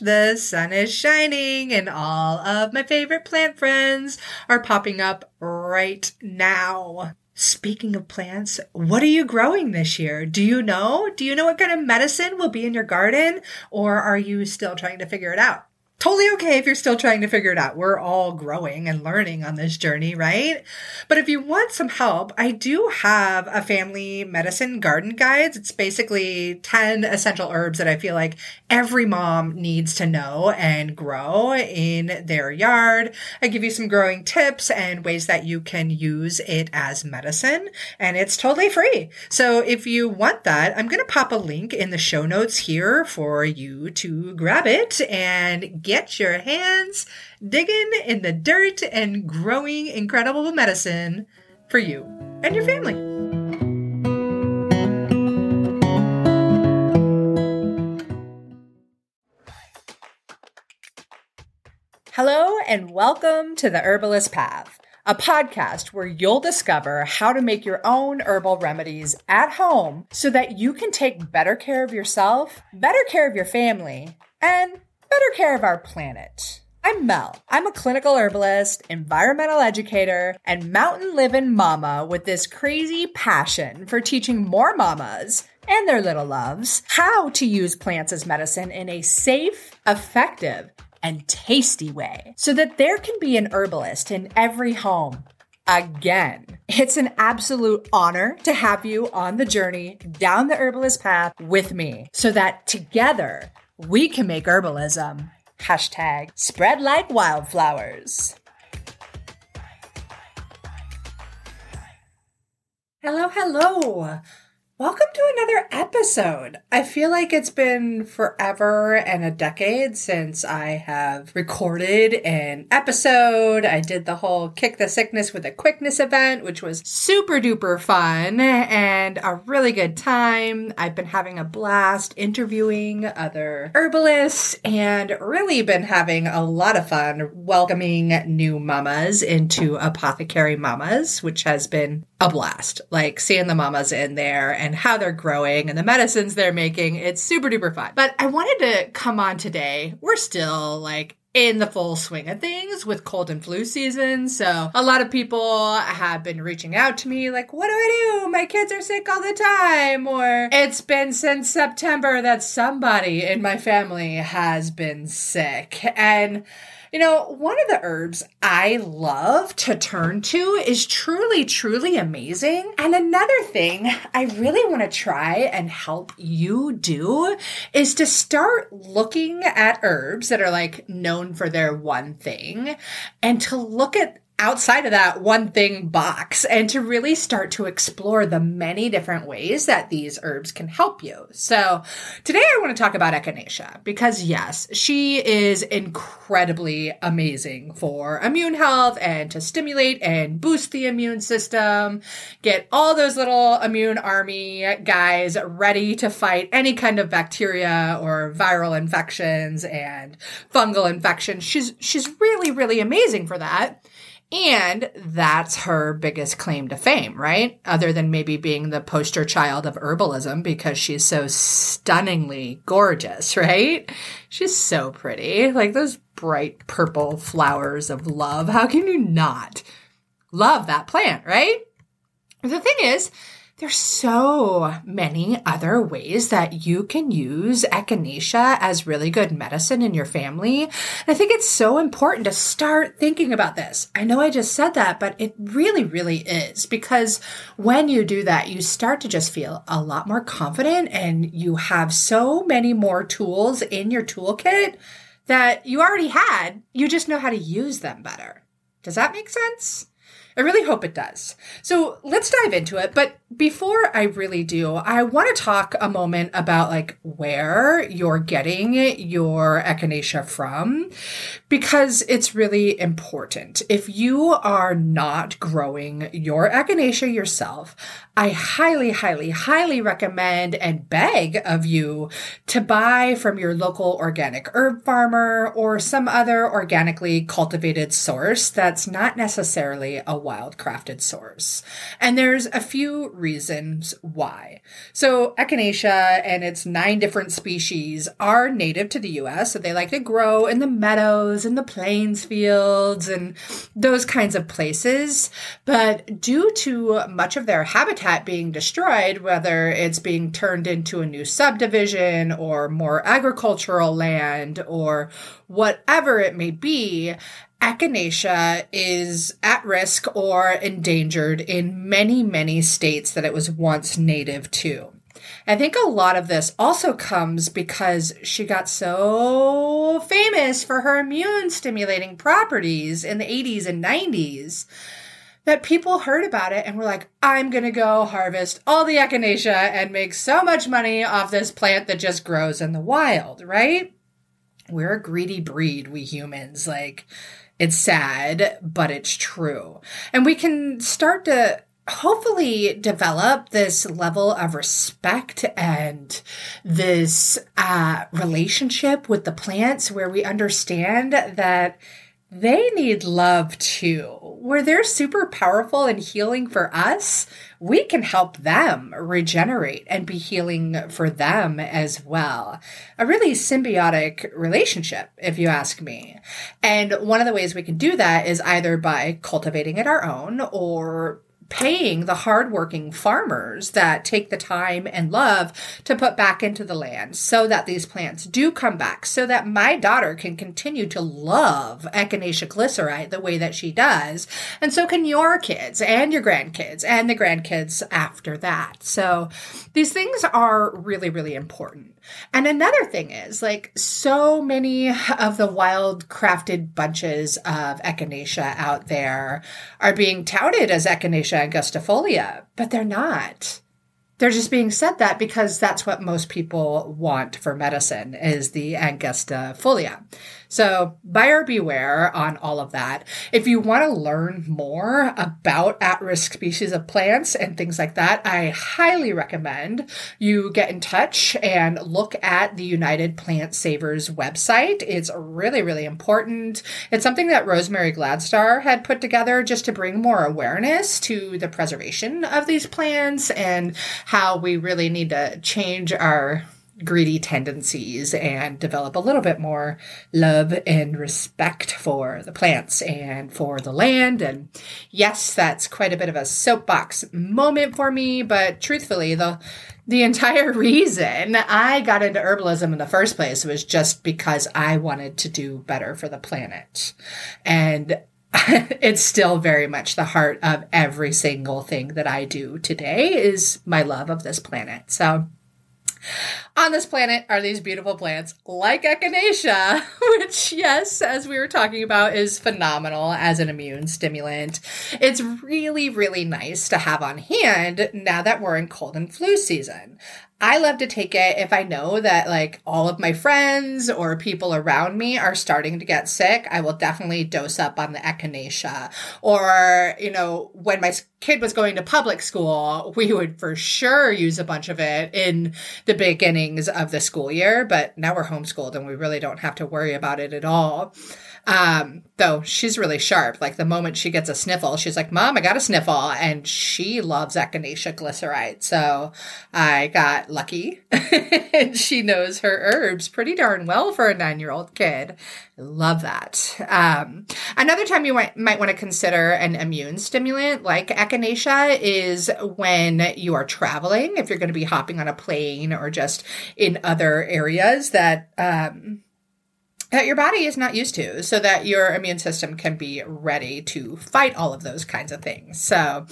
the sun is shining and all of my favorite plant friends are popping up right now. Speaking of plants, what are you growing this year? Do you know? Do you know what kind of medicine will be in your garden? Or are you still trying to figure it out? Totally okay if you're still trying to figure it out. We're all growing and learning on this journey, right? But if you want some help, I do have a family medicine garden guides. It's basically 10 essential herbs that I feel like every mom needs to know and grow in their yard. I give you some growing tips and ways that you can use it as medicine, and it's totally free. So if you want that, I'm going to pop a link in the show notes here for you to grab it and get your hands digging in the dirt and growing incredible medicine for you and your family. Hello, and welcome to The Herbalist Path, a podcast where you'll discover how to make your own herbal remedies at home so that you can take better care of yourself, better care of your family, and better care of our planet. I'm Mel. I'm a clinical herbalist, environmental educator, and mountain living mama with this crazy passion for teaching more mamas and their little loves how to use plants as medicine in a safe, effective, and tasty way so that there can be an herbalist in every home. Again, it's an absolute honor to have you on the journey down the herbalist path with me so that together we can make herbalism. Hashtag spread like wildflowers. Hello, hello. Welcome to another episode. I feel like it's been forever and a decade since I have recorded an episode. I did the whole kick the sickness with a quickness event, which was super duper fun and a really good time. I've been having a blast interviewing other herbalists and really been having a lot of fun welcoming new mamas into Apothecary Mamas, which has been a blast. Like seeing the mamas in there and how they're growing and the medicines they're making. It's super duper fun. But I wanted to come on today. We're still like in the full swing of things with cold and flu season. So a lot of people have been reaching out to me like, what do I do? My kids are sick all the time. Or it's been since September that somebody in my family has been sick. And you know, one of the herbs I love to turn to is truly, truly amazing. And another thing I really want to try and help you do is to start looking at herbs that are like known for their one thing and to look at outside of that one thing box and to really start to explore the many different ways that these herbs can help you. So today I want to talk about echinacea because yes, she is incredibly amazing for immune health and to stimulate and boost the immune system, get all those little immune army guys ready to fight any kind of bacteria or viral infections and fungal infections. She's she's really really amazing for that. And that's her biggest claim to fame, right? Other than maybe being the poster child of herbalism because she's so stunningly gorgeous, right? She's so pretty. Like those bright purple flowers of love. How can you not love that plant, right? The thing is, there's so many other ways that you can use echinacea as really good medicine in your family. And I think it's so important to start thinking about this. I know I just said that, but it really, really is because when you do that, you start to just feel a lot more confident and you have so many more tools in your toolkit that you already had. You just know how to use them better. Does that make sense? I really hope it does. So let's dive into it. But before I really do, I want to talk a moment about like where you're getting your echinacea from because it's really important. If you are not growing your echinacea yourself, I highly, highly, highly recommend and beg of you to buy from your local organic herb farmer or some other organically cultivated source that's not necessarily a wild crafted source. And there's a few reasons why. So echinacea and its nine different species are native to the US, so they like to grow in the meadows meadows and the plains fields and those kinds of places. But due to much of their habitat being destroyed, whether it's being turned into a new subdivision or more agricultural land or whatever it may be, Echinacea is at risk or endangered in many, many states that it was once native to. I think a lot of this also comes because she got so famous for her immune stimulating properties in the 80s and 90s that people heard about it and were like, I'm going to go harvest all the echinacea and make so much money off this plant that just grows in the wild, right? We're a greedy breed, we humans. Like, it's sad, but it's true. And we can start to hopefully develop this level of respect and this uh, relationship with the plants where we understand that they need love too. Where they're super powerful and healing for us, we can help them regenerate and be healing for them as well. A really symbiotic relationship, if you ask me. And one of the ways we can do that is either by cultivating it our own or paying the hardworking farmers that take the time and love to put back into the land so that these plants do come back, so that my daughter can continue to love Echinacea glycerite the way that she does. And so can your kids and your grandkids and the grandkids after that. So these things are really, really important. And another thing is like so many of the wild crafted bunches of echinacea out there are being touted as echinacea angustifolia, but they're not. They're just being said that because that's what most people want for medicine is the angustifolia. So buyer beware on all of that. If you want to learn more about at-risk species of plants and things like that, I highly recommend you get in touch and look at the United Plant Savers website. It's really, really important. It's something that Rosemary Gladstar had put together just to bring more awareness to the preservation of these plants and how we really need to change our greedy tendencies and develop a little bit more love and respect for the plants and for the land. And yes, that's quite a bit of a soapbox moment for me, but truthfully, the the entire reason I got into herbalism in the first place was just because I wanted to do better for the planet. And it's still very much the heart of every single thing that I do today is my love of this planet. So on this planet are these beautiful plants like echinacea, which, yes, as we were talking about, is phenomenal as an immune stimulant. It's really, really nice to have on hand now that we're in cold and flu season. I love to take it if I know that like all of my friends or people around me are starting to get sick. I will definitely dose up on the echinacea. Or, you know, when my kid was going to public school, we would for sure use a bunch of it in the beginnings of the school year. But now we're homeschooled and we really don't have to worry about it at all. Um, though she's really sharp. Like the moment she gets a sniffle, she's like, Mom, I got a sniffle. And she loves echinacea glycerite. So I got lucky and she knows her herbs pretty darn well for a nine year old kid. Love that. Um, another time you might, might want to consider an immune stimulant like echinacea is when you are traveling, if you're going to be hopping on a plane or just in other areas that, um, that your body is not used to so that your immune system can be ready to fight all of those kinds of things. So,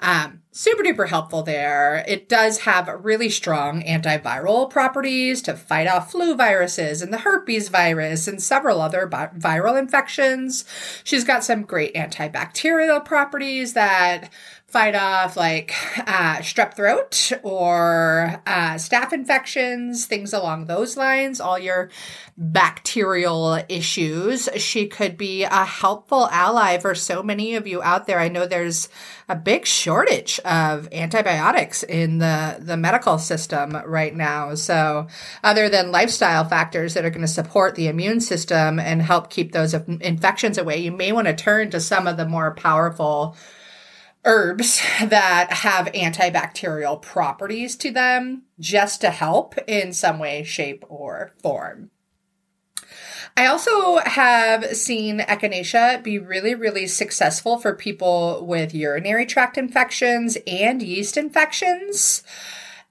um, super duper helpful there. It does have really strong antiviral properties to fight off flu viruses and the herpes virus and several other bi- viral infections. She's got some great antibacterial properties that fight off like uh, strep throat or uh, staph infections, things along those lines, all your bacterial issues. She could be a helpful ally for so many of you out there. I know there's a big shortage of antibiotics in the, the medical system right now. So, other than lifestyle factors that are going to support the immune system and help keep those infections away, you may want to turn to some of the more powerful herbs that have antibacterial properties to them just to help in some way, shape, or form. I also have seen echinacea be really, really successful for people with urinary tract infections and yeast infections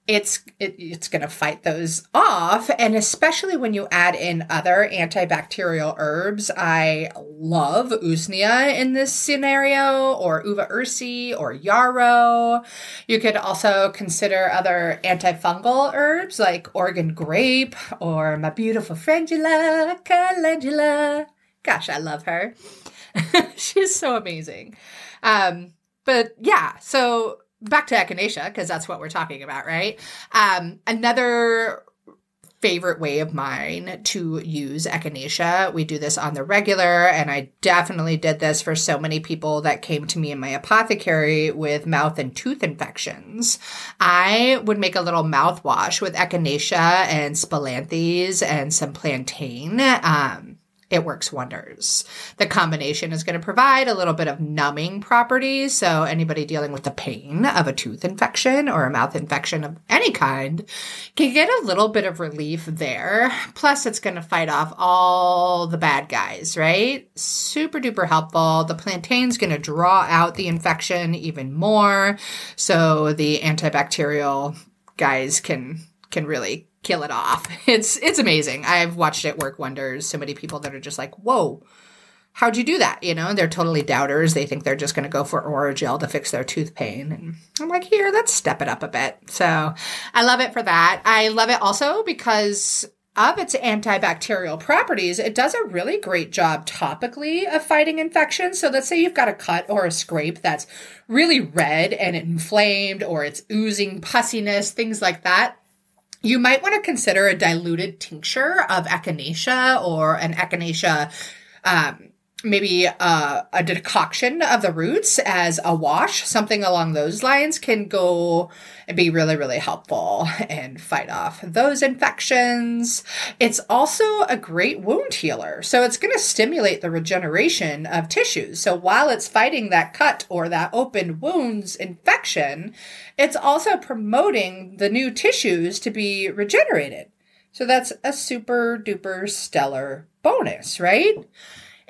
it's it, it's going to fight those off and especially when you add in other antibacterial herbs. I love usnea in this scenario or uva ursi or yarrow. You could also consider other antifungal herbs like oregon grape or my beautiful frangula calendula gosh i love her. She's so amazing. Um but yeah so back to echinacea because that's what we're talking about, right? Um, another favorite way of mine to use echinacea. We do this on the regular, and I definitely did this for so many people that came to me in my apothecary with mouth and tooth infections. I would make a little mouthwash with echinacea and spilanthes and some plantain. Um, it works wonders. The combination is going to provide a little bit of numbing properties. So anybody dealing with the pain of a tooth infection or a mouth infection of any kind can get a little bit of relief there. Plus it's going to fight off all the bad guys, right? Super duper helpful. The plantain's going to draw out the infection even more. So the antibacterial guys can can really kill it off. It's it's amazing. I've watched it work wonders. So many people that are just like, "Whoa, how'd you do that?" You know, they're totally doubters. They think they're just going to go for Orajel to fix their tooth pain, and I'm like, "Here, let's step it up a bit." So I love it for that. I love it also because of its antibacterial properties, it does a really great job topically of fighting infections. So let's say you've got a cut or a scrape that's really red and inflamed or it's oozing pussiness, things like that you might want to consider a diluted tincture of echinacea or an echinacea um, maybe a, a, decoction of the roots as a wash, something along those lines can go and be really, really helpful and fight off those infections. It's also a great wound healer. So it's going to stimulate the regeneration of tissues. So while it's fighting that cut or that open wounds infection, it's also promoting the new tissues to be regenerated. So that's a super duper stellar bonus, right?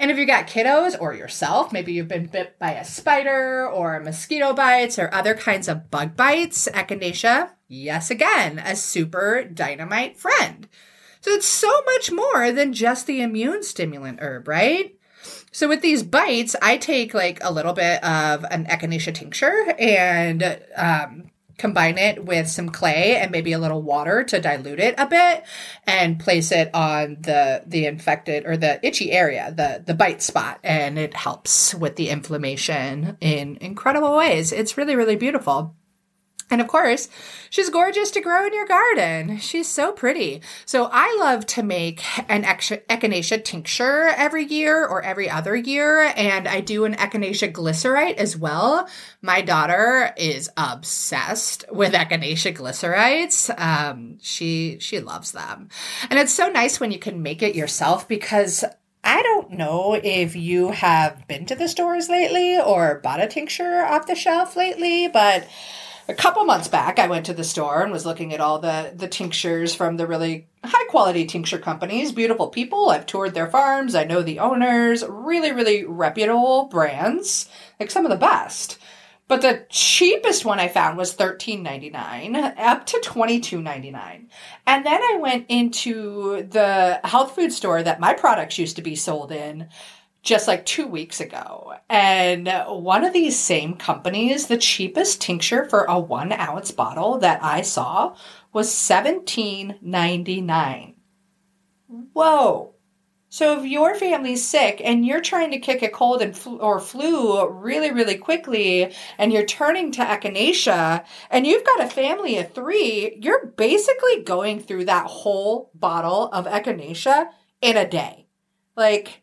And if you got kiddos or yourself, maybe you've been bit by a spider or mosquito bites or other kinds of bug bites, echinacea, yes, again, a super dynamite friend. So it's so much more than just the immune stimulant herb, right? So with these bites, I take like a little bit of an echinacea tincture and um, combine it with some clay and maybe a little water to dilute it a bit and place it on the the infected or the itchy area the the bite spot. And it helps with the inflammation in incredible ways. It's really really beautiful and of course, she's gorgeous to grow in your garden. She's so pretty. So I love to make an echinacea tincture every year or every other year. And I do an echinacea glycerite as well. My daughter is obsessed with echinacea glycerites. Um, she, she loves them. And it's so nice when you can make it yourself because I don't know if you have been to the stores lately or bought a tincture off the shelf lately, but a couple months back, I went to the store and was looking at all the the tinctures from the really high quality tincture companies. Beautiful people. I've toured their farms. I know the owners. Really, really reputable brands, like some of the best. But the cheapest one I found was $13.99 up to $22.99. And then I went into the health food store that my products used to be sold in just like two weeks ago. And one of these same companies, the cheapest tincture for a one ounce bottle that I saw was $17.99. Whoa. So if your family's sick and you're trying to kick a cold and or flu really, really quickly, and you're turning to echinacea, and you've got a family of three, you're basically going through that whole bottle of echinacea in a day. Like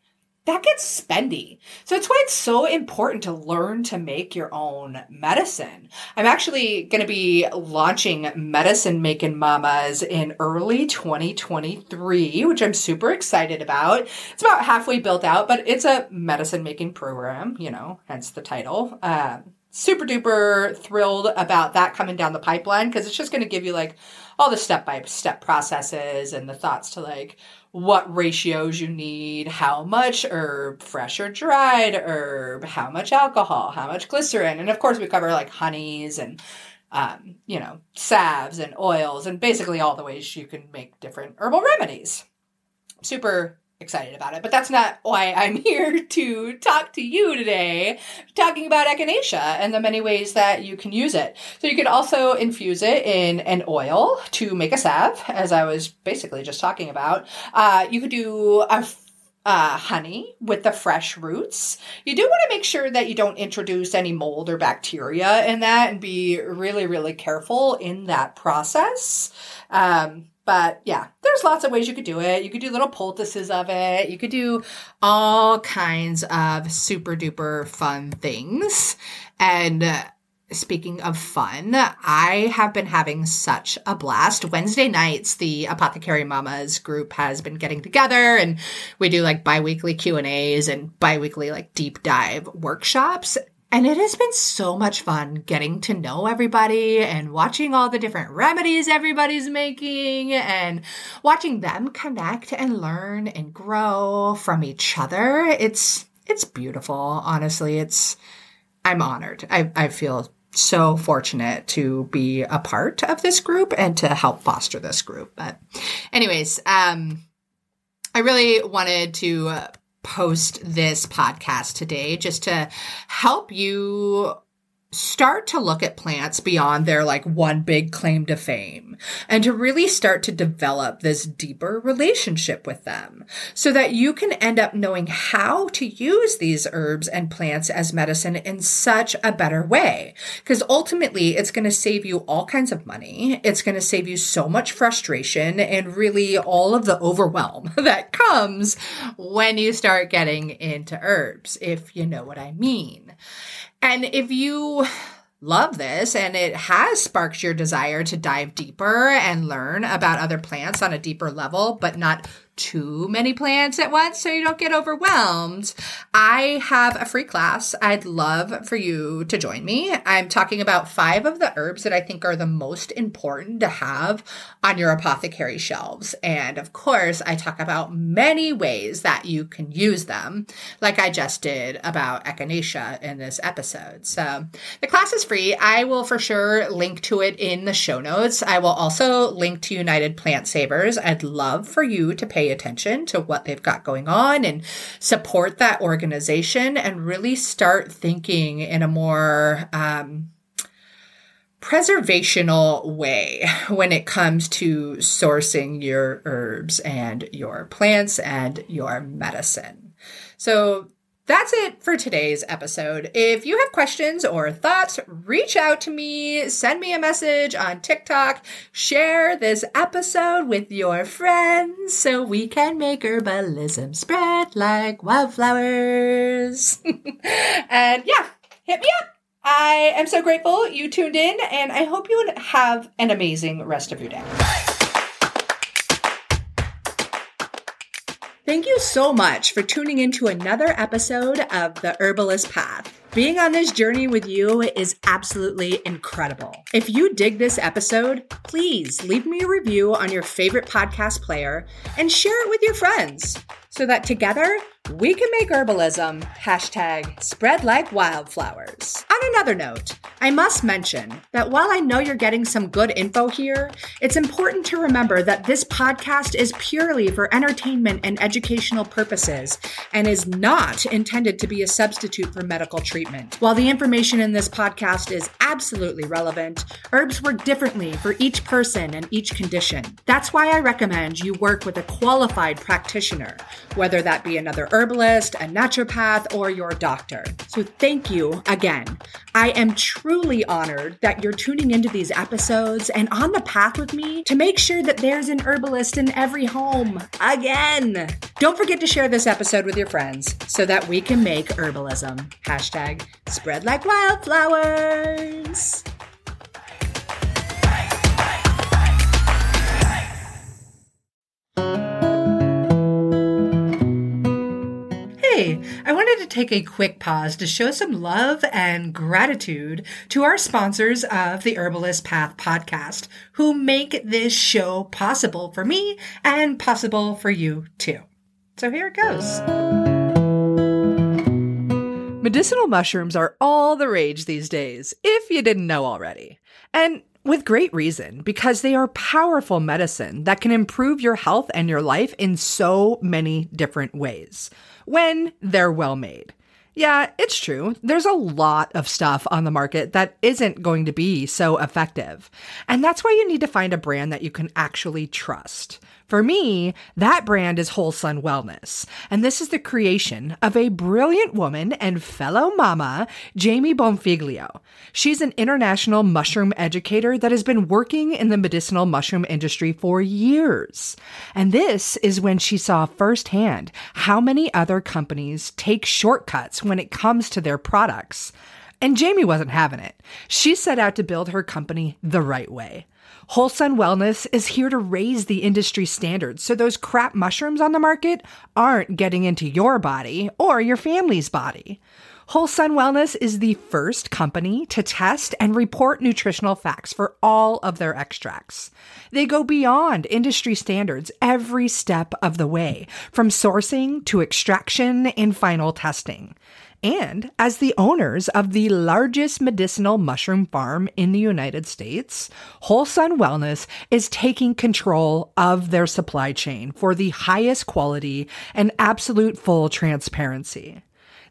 that gets spendy. So that's why it's so important to learn to make your own medicine. I'm actually going to be launching Medicine Making Mamas in early 2023, which I'm super excited about. It's about halfway built out, but it's a medicine making program, you know, hence the title. Um, super duper thrilled about that coming down the pipeline because it's just going to give you like all the step by step processes and the thoughts to like what ratios you need, how much herb, fresh or dried herb, how much alcohol, how much glycerin. And of course, we cover like honeys and, um, you know, salves and oils and basically all the ways you can make different herbal remedies. Super excited about it. But that's not why I'm here to talk to you today, talking about echinacea and the many ways that you can use it. So you can also infuse it in an oil to make a salve, as I was basically just talking about. Uh, you could do a uh, honey with the fresh roots. You do want to make sure that you don't introduce any mold or bacteria in that and be really, really careful in that process. Um, but yeah, there's lots of ways you could do it. You could do little poultices of it. You could do all kinds of super duper fun things. And uh, speaking of fun, I have been having such a blast. Wednesday nights, the Apothecary Mamas group has been getting together and we do like biweekly Q&As and biweekly like deep dive workshops. And it has been so much fun getting to know everybody and watching all the different remedies everybody's making and watching them connect and learn and grow from each other. It's, it's beautiful. Honestly, it's, I'm honored. I, I feel so fortunate to be a part of this group and to help foster this group. But anyways, um, I really wanted to post this podcast today just to help you start to look at plants beyond their like one big claim to fame and to really start to develop this deeper relationship with them so that you can end up knowing how to use these herbs and plants as medicine in such a better way. Because ultimately it's going to save you all kinds of money. It's going to save you so much frustration and really all of the overwhelm that comes when you start getting into herbs, if you know what I mean. And if you love this and it has sparked your desire to dive deeper and learn about other plants on a deeper level, but not too many plants at once so you don't get overwhelmed, I have a free class. I'd love for you to join me. I'm talking about five of the herbs that I think are the most important to have on your apothecary shelves. And of course, I talk about many ways that you can use them, like I just did about echinacea in this episode. So the class is free. I will for sure link to it in the show notes. I will also link to United Plant Savers. I'd love for you to pay attention to what they've got going on and support that organization and really start thinking in a more um, preservational way when it comes to sourcing your herbs and your plants and your medicine. So that's it for today's episode. If you have questions or thoughts, reach out to me, send me a message on TikTok, share this episode with your friends so we can make herbalism spread like wildflowers. and yeah, hit me up. I am so grateful you tuned in, and I hope you have an amazing rest of your day. Thank you so much for tuning into another episode of The Herbalist Path. Being on this journey with you is absolutely incredible. If you dig this episode, please leave me a review on your favorite podcast player and share it with your friends so that together we can make herbalism hashtag spread like wildflowers. On another note, I must mention that while I know you're getting some good info here, it's important to remember that this podcast is purely for entertainment and educational purposes and is not intended to be a substitute for medical treatment treatment. While the information in this podcast is absolutely relevant, herbs work differently for each person and each condition. That's why I recommend you work with a qualified practitioner, whether that be another herbalist, a naturopath, or your doctor. So thank you again. I am truly honored that you're tuning into these episodes and on the path with me to make sure that there's an herbalist in every home again. Don't forget to share this episode with your friends so that we can make herbalism. Hashtag spread like wildflowers. Hey, I wanted to take a quick pause to show some love and gratitude to our sponsors of the Herbalist Path podcast, who make this show possible for me and possible for you too. So here it goes. Medicinal mushrooms are all the rage these days, if you didn't know already. And with great reason, because they are powerful medicine that can improve your health and your life in so many different ways when they're well made. Yeah, it's true. There's a lot of stuff on the market that isn't going to be so effective. And that's why you need to find a brand that you can actually trust. For me, that brand is Whole Sun Wellness. And this is the creation of a brilliant woman and fellow mama, Jamie Bonfiglio. She's an international mushroom educator that has been working in the medicinal mushroom industry for years. And this is when she saw firsthand how many other companies take shortcuts when it comes to their products. And Jamie wasn't having it. She set out to build her company the right way. Whole Sun Wellness is here to raise the industry standards so those crap mushrooms on the market aren't getting into your body or your family's body. Whole Sun Wellness is the first company to test and report nutritional facts for all of their extracts. They go beyond industry standards every step of the way, from sourcing to extraction and final testing and as the owners of the largest medicinal mushroom farm in the United States, Whole Sun Wellness is taking control of their supply chain for the highest quality and absolute full transparency.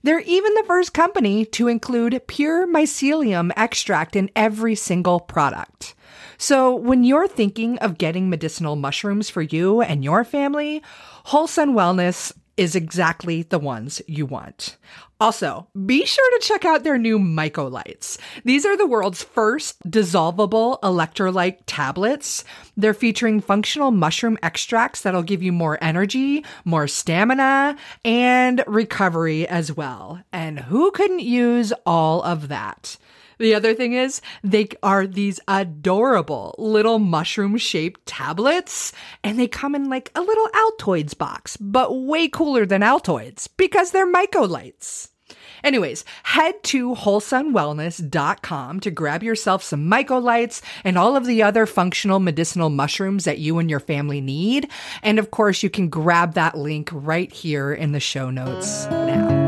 They're even the first company to include pure mycelium extract in every single product. So, when you're thinking of getting medicinal mushrooms for you and your family, Whole Sun Wellness is exactly the ones you want. Also, be sure to check out their new Mycolites. These are the world's first dissolvable electrolyte tablets. They're featuring functional mushroom extracts that'll give you more energy, more stamina, and recovery as well. And who couldn't use all of that? The other thing is, they are these adorable little mushroom shaped tablets, and they come in like a little Altoids box, but way cooler than Altoids because they're Mycolites. Anyways, head to wholesunwellness.com to grab yourself some mycolites and all of the other functional medicinal mushrooms that you and your family need. And of course, you can grab that link right here in the show notes now.